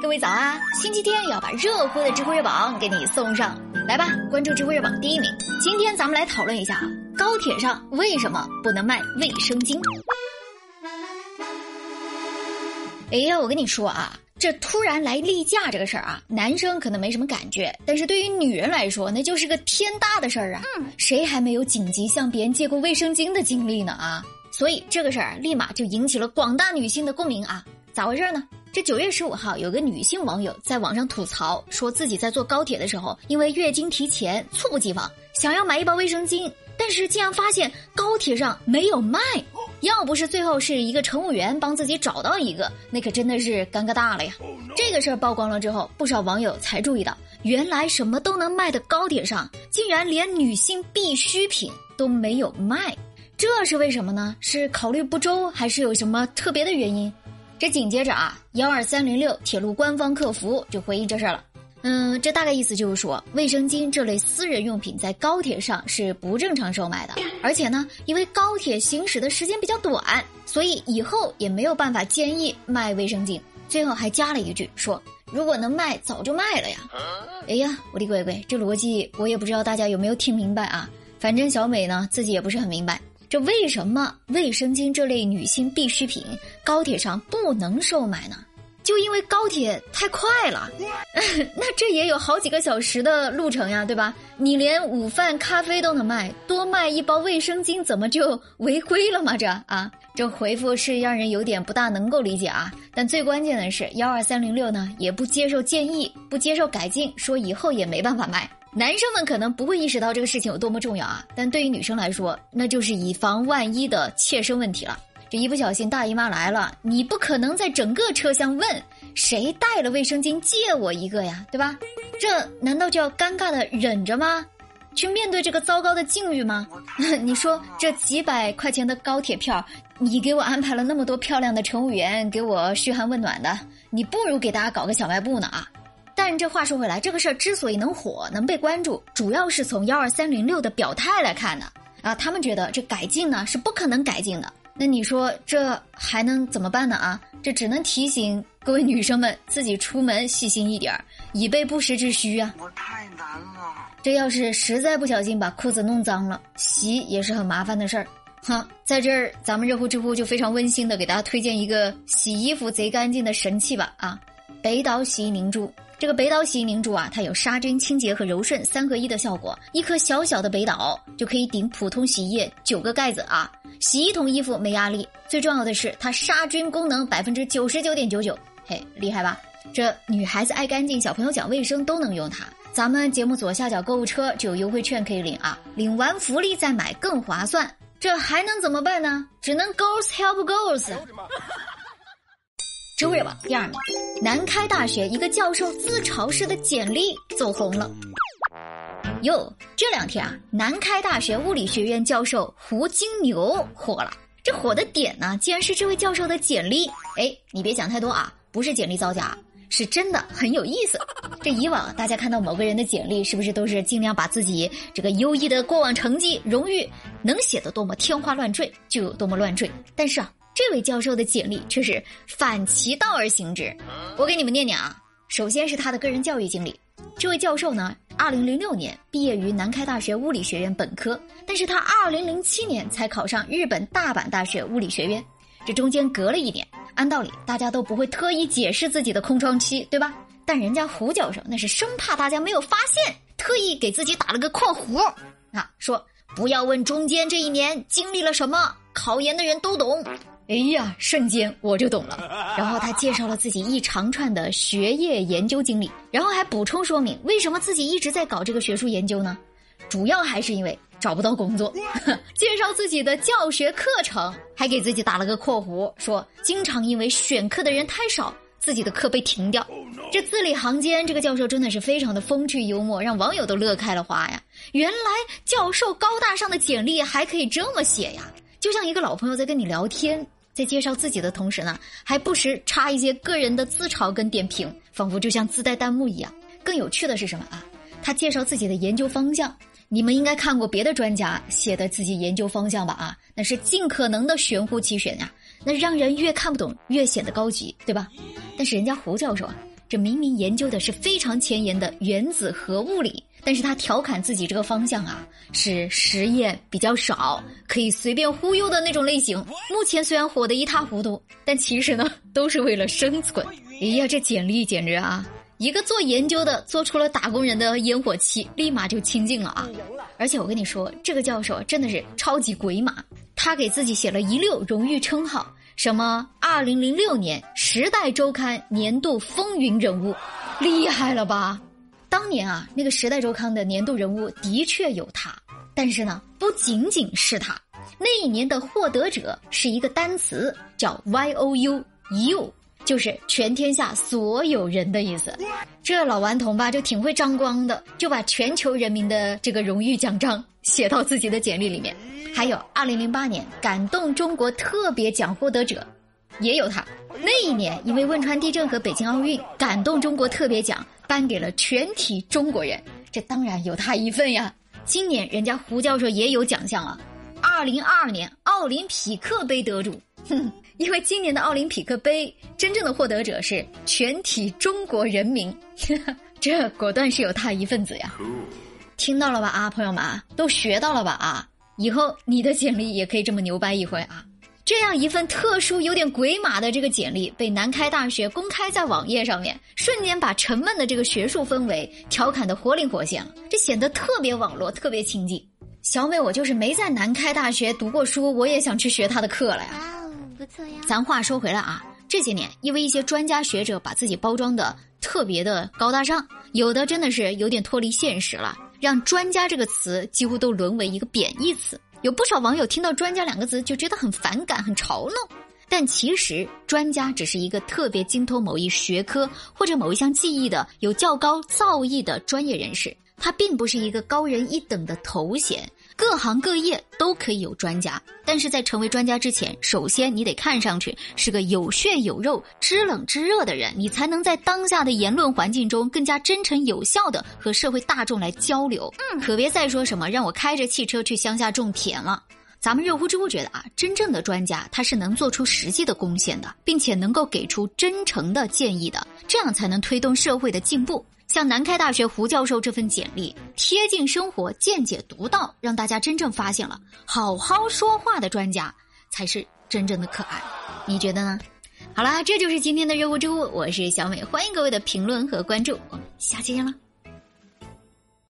各位早啊！星期天要把热乎的知乎热榜给你送上来吧，关注知乎热榜第一名。今天咱们来讨论一下啊，高铁上为什么不能卖卫生巾？哎呀，我跟你说啊，这突然来例假这个事儿啊，男生可能没什么感觉，但是对于女人来说，那就是个天大的事儿啊！谁还没有紧急向别人借过卫生巾的经历呢啊？所以这个事儿立马就引起了广大女性的共鸣啊！咋回事呢？这九月十五号，有个女性网友在网上吐槽，说自己在坐高铁的时候，因为月经提前，猝不及防，想要买一包卫生巾，但是竟然发现高铁上没有卖。要不是最后是一个乘务员帮自己找到一个，那可真的是尴尬大了呀。这个事儿曝光了之后，不少网友才注意到，原来什么都能卖的高铁上，竟然连女性必需品都没有卖。这是为什么呢？是考虑不周，还是有什么特别的原因？这紧接着啊，幺二三零六铁路官方客服就回应这事儿了。嗯，这大概意思就是说，卫生巾这类私人用品在高铁上是不正常售卖的。而且呢，因为高铁行驶的时间比较短，所以以后也没有办法建议卖卫生巾。最后还加了一句说，如果能卖，早就卖了呀。哎呀，我的乖乖，这逻辑我也不知道大家有没有听明白啊？反正小美呢自己也不是很明白。这为什么卫生巾这类女性必需品高铁上不能售卖呢？就因为高铁太快了，那这也有好几个小时的路程呀，对吧？你连午饭咖啡都能卖，多卖一包卫生巾怎么就违规了吗？这啊，这回复是让人有点不大能够理解啊。但最关键的是幺二三零六呢，也不接受建议，不接受改进，说以后也没办法卖。男生们可能不会意识到这个事情有多么重要啊，但对于女生来说，那就是以防万一的切身问题了。这一不小心大姨妈来了，你不可能在整个车厢问谁带了卫生巾借我一个呀，对吧？这难道就要尴尬的忍着吗？去面对这个糟糕的境遇吗？你说这几百块钱的高铁票，你给我安排了那么多漂亮的乘务员给我嘘寒问暖的，你不如给大家搞个小卖部呢啊！但这话说回来，这个事儿之所以能火、能被关注，主要是从幺二三零六的表态来看的啊。他们觉得这改进呢是不可能改进的。那你说这还能怎么办呢啊？这只能提醒各位女生们自己出门细心一点儿，以备不时之需啊。我太难了，这要是实在不小心把裤子弄脏了，洗也是很麻烦的事儿。哈，在这儿咱们热乎知乎就非常温馨的给大家推荐一个洗衣服贼干净的神器吧啊，北岛洗衣凝珠。这个北岛洗衣凝珠啊，它有杀菌、清洁和柔顺三合一的效果。一颗小小的北岛就可以顶普通洗衣液九个盖子啊！洗一桶衣服没压力。最重要的是，它杀菌功能百分之九十九点九九，嘿，厉害吧？这女孩子爱干净，小朋友讲卫生都能用它。咱们节目左下角购物车就有优惠券可以领啊，领完福利再买更划算。这还能怎么办呢？只能 girls help girls。知乎网第二名，南开大学一个教授自嘲式的简历走红了。哟，这两天啊，南开大学物理学院教授胡金牛火了。这火的点呢，竟然是这位教授的简历。哎，你别想太多啊，不是简历造假，是真的很有意思。这以往大家看到某个人的简历，是不是都是尽量把自己这个优异的过往成绩、荣誉能写得多么天花乱坠就有多么乱坠？但是啊。这位教授的简历却是反其道而行之，我给你们念念啊。首先是他的个人教育经历，这位教授呢，二零零六年毕业于南开大学物理学院本科，但是他二零零七年才考上日本大阪大学物理学院，这中间隔了一年。按道理大家都不会特意解释自己的空窗期，对吧？但人家胡教授那是生怕大家没有发现，特意给自己打了个括弧啊，说不要问中间这一年经历了什么，考研的人都懂。哎呀，瞬间我就懂了。然后他介绍了自己一长串的学业研究经历，然后还补充说明为什么自己一直在搞这个学术研究呢？主要还是因为找不到工作。介绍自己的教学课程，还给自己打了个括弧，说经常因为选课的人太少，自己的课被停掉。这字里行间，这个教授真的是非常的风趣幽默，让网友都乐开了花呀。原来教授高大上的简历还可以这么写呀，就像一个老朋友在跟你聊天。在介绍自己的同时呢，还不时插一些个人的自嘲跟点评，仿佛就像自带弹幕一样。更有趣的是什么啊？他介绍自己的研究方向，你们应该看过别的专家写的自己研究方向吧？啊，那是尽可能的玄乎其玄呀，那让人越看不懂越显得高级，对吧？但是人家胡教授啊，这明明研究的是非常前沿的原子核物理，但是他调侃自己这个方向啊是实验比较少，可以随便忽悠的那种类型。目前虽然火得一塌糊涂，但其实呢都是为了生存。哎呀，这简历简直啊！一个做研究的做出了打工人的烟火气，立马就清净了啊！而且我跟你说，这个教授真的是超级鬼马，他给自己写了一溜荣誉称号。什么？二零零六年《时代周刊》年度风云人物，厉害了吧？当年啊，那个《时代周刊》的年度人物的确有他，但是呢，不仅仅是他，那一年的获得者是一个单词，叫 Y O U，You，就是全天下所有人的意思。这老顽童吧，就挺会张光的，就把全球人民的这个荣誉奖章写到自己的简历里面。还有二零零八年感动中国特别奖获得者，也有他。那一年因为汶川地震和北京奥运，感动中国特别奖颁给了全体中国人，这当然有他一份呀。今年人家胡教授也有奖项啊，二零二二年奥林匹克杯得主。哼，因为今年的奥林匹克杯真正的获得者是全体中国人民，这果断是有他一份子呀。听到了吧啊，朋友们都学到了吧啊。以后你的简历也可以这么牛掰一回啊！这样一份特殊、有点鬼马的这个简历，被南开大学公开在网页上面，瞬间把沉闷的这个学术氛围调侃的活灵活现了，这显得特别网络、特别亲近。小美，我就是没在南开大学读过书，我也想去学他的课了呀！哇哦，不错呀！咱话说回来啊，这些年因为一些专家学者把自己包装的特别的高大上，有的真的是有点脱离现实了。让“专家”这个词几乎都沦为一个贬义词，有不少网友听到“专家”两个字就觉得很反感、很嘲弄。但其实，专家只是一个特别精通某一学科或者某一项技艺的有较高造诣的专业人士，他并不是一个高人一等的头衔。各行各业都可以有专家，但是在成为专家之前，首先你得看上去是个有血有肉、知冷知热的人，你才能在当下的言论环境中更加真诚有效的和社会大众来交流。嗯，可别再说什么让我开着汽车去乡下种田了。咱们热乎知乎觉得啊，真正的专家他是能做出实际的贡献的，并且能够给出真诚的建议的，这样才能推动社会的进步。像南开大学胡教授这份简历，贴近生活，见解独到，让大家真正发现了好好说话的专家才是真正的可爱。你觉得呢？好啦，这就是今天的热乎知乎，我是小美，欢迎各位的评论和关注，我们下期见了。